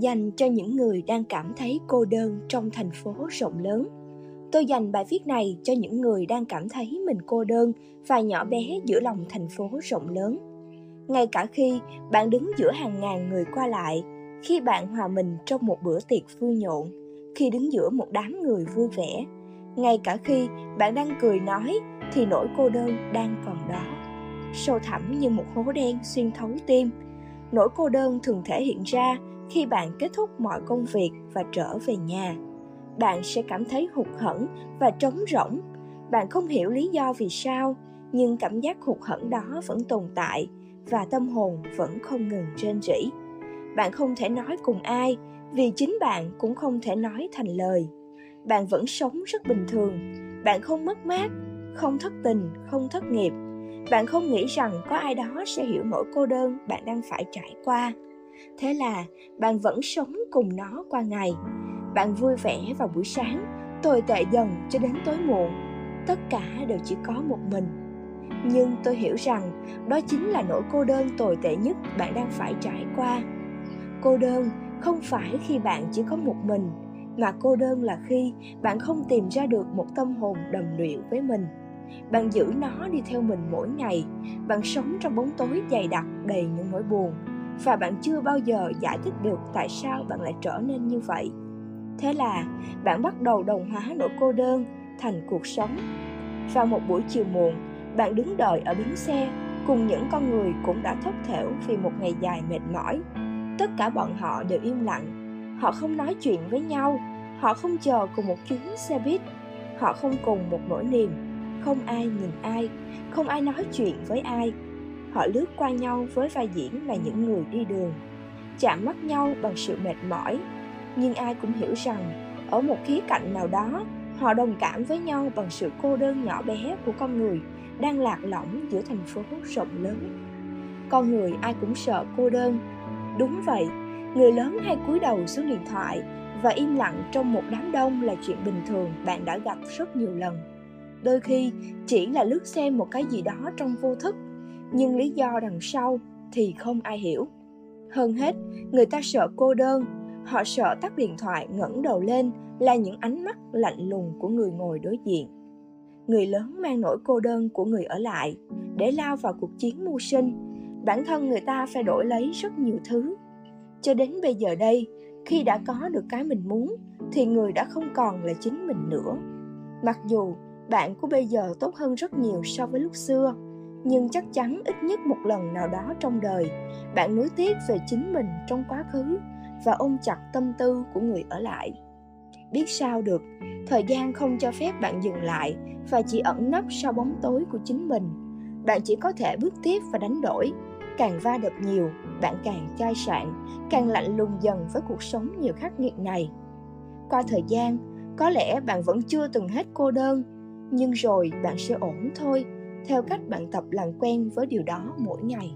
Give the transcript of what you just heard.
dành cho những người đang cảm thấy cô đơn trong thành phố rộng lớn. Tôi dành bài viết này cho những người đang cảm thấy mình cô đơn và nhỏ bé giữa lòng thành phố rộng lớn. Ngay cả khi bạn đứng giữa hàng ngàn người qua lại, khi bạn hòa mình trong một bữa tiệc vui nhộn, khi đứng giữa một đám người vui vẻ, ngay cả khi bạn đang cười nói thì nỗi cô đơn đang còn đó. Sâu thẳm như một hố đen xuyên thấu tim, nỗi cô đơn thường thể hiện ra khi bạn kết thúc mọi công việc và trở về nhà. Bạn sẽ cảm thấy hụt hẫng và trống rỗng. Bạn không hiểu lý do vì sao, nhưng cảm giác hụt hẫng đó vẫn tồn tại và tâm hồn vẫn không ngừng rên rỉ. Bạn không thể nói cùng ai, vì chính bạn cũng không thể nói thành lời. Bạn vẫn sống rất bình thường. Bạn không mất mát, không thất tình, không thất nghiệp. Bạn không nghĩ rằng có ai đó sẽ hiểu nỗi cô đơn bạn đang phải trải qua thế là, bạn vẫn sống cùng nó qua ngày. Bạn vui vẻ vào buổi sáng, tồi tệ dần cho đến tối muộn. Tất cả đều chỉ có một mình. Nhưng tôi hiểu rằng đó chính là nỗi cô đơn tồi tệ nhất bạn đang phải trải qua. Cô đơn không phải khi bạn chỉ có một mình, mà cô đơn là khi bạn không tìm ra được một tâm hồn đầm luyện với mình. Bạn giữ nó đi theo mình mỗi ngày. Bạn sống trong bóng tối dày đặc đầy những nỗi buồn và bạn chưa bao giờ giải thích được tại sao bạn lại trở nên như vậy. Thế là, bạn bắt đầu đồng hóa nỗi cô đơn thành cuộc sống. Vào một buổi chiều muộn, bạn đứng đợi ở bến xe, cùng những con người cũng đã thất thểu vì một ngày dài mệt mỏi. Tất cả bọn họ đều im lặng. Họ không nói chuyện với nhau. Họ không chờ cùng một chuyến xe buýt. Họ không cùng một nỗi niềm. Không ai nhìn ai. Không ai nói chuyện với ai họ lướt qua nhau với vai diễn là những người đi đường. Chạm mắt nhau bằng sự mệt mỏi nhưng ai cũng hiểu rằng ở một khía cạnh nào đó họ đồng cảm với nhau bằng sự cô đơn nhỏ bé của con người đang lạc lõng giữa thành phố rộng lớn. Con người ai cũng sợ cô đơn. Đúng vậy người lớn hay cúi đầu xuống điện thoại và im lặng trong một đám đông là chuyện bình thường bạn đã gặp rất nhiều lần. Đôi khi chỉ là lướt xem một cái gì đó trong vô thức nhưng lý do đằng sau thì không ai hiểu. Hơn hết, người ta sợ cô đơn. Họ sợ tắt điện thoại ngẩng đầu lên là những ánh mắt lạnh lùng của người ngồi đối diện. Người lớn mang nỗi cô đơn của người ở lại để lao vào cuộc chiến mưu sinh. Bản thân người ta phải đổi lấy rất nhiều thứ. Cho đến bây giờ đây, khi đã có được cái mình muốn, thì người đã không còn là chính mình nữa. Mặc dù bạn của bây giờ tốt hơn rất nhiều so với lúc xưa nhưng chắc chắn ít nhất một lần nào đó trong đời, bạn nuối tiếc về chính mình trong quá khứ và ôm chặt tâm tư của người ở lại. Biết sao được, thời gian không cho phép bạn dừng lại và chỉ ẩn nấp sau bóng tối của chính mình. Bạn chỉ có thể bước tiếp và đánh đổi, càng va đập nhiều, bạn càng chai sạn, càng lạnh lùng dần với cuộc sống nhiều khắc nghiệt này. Qua thời gian, có lẽ bạn vẫn chưa từng hết cô đơn, nhưng rồi bạn sẽ ổn thôi theo cách bạn tập làm quen với điều đó mỗi ngày.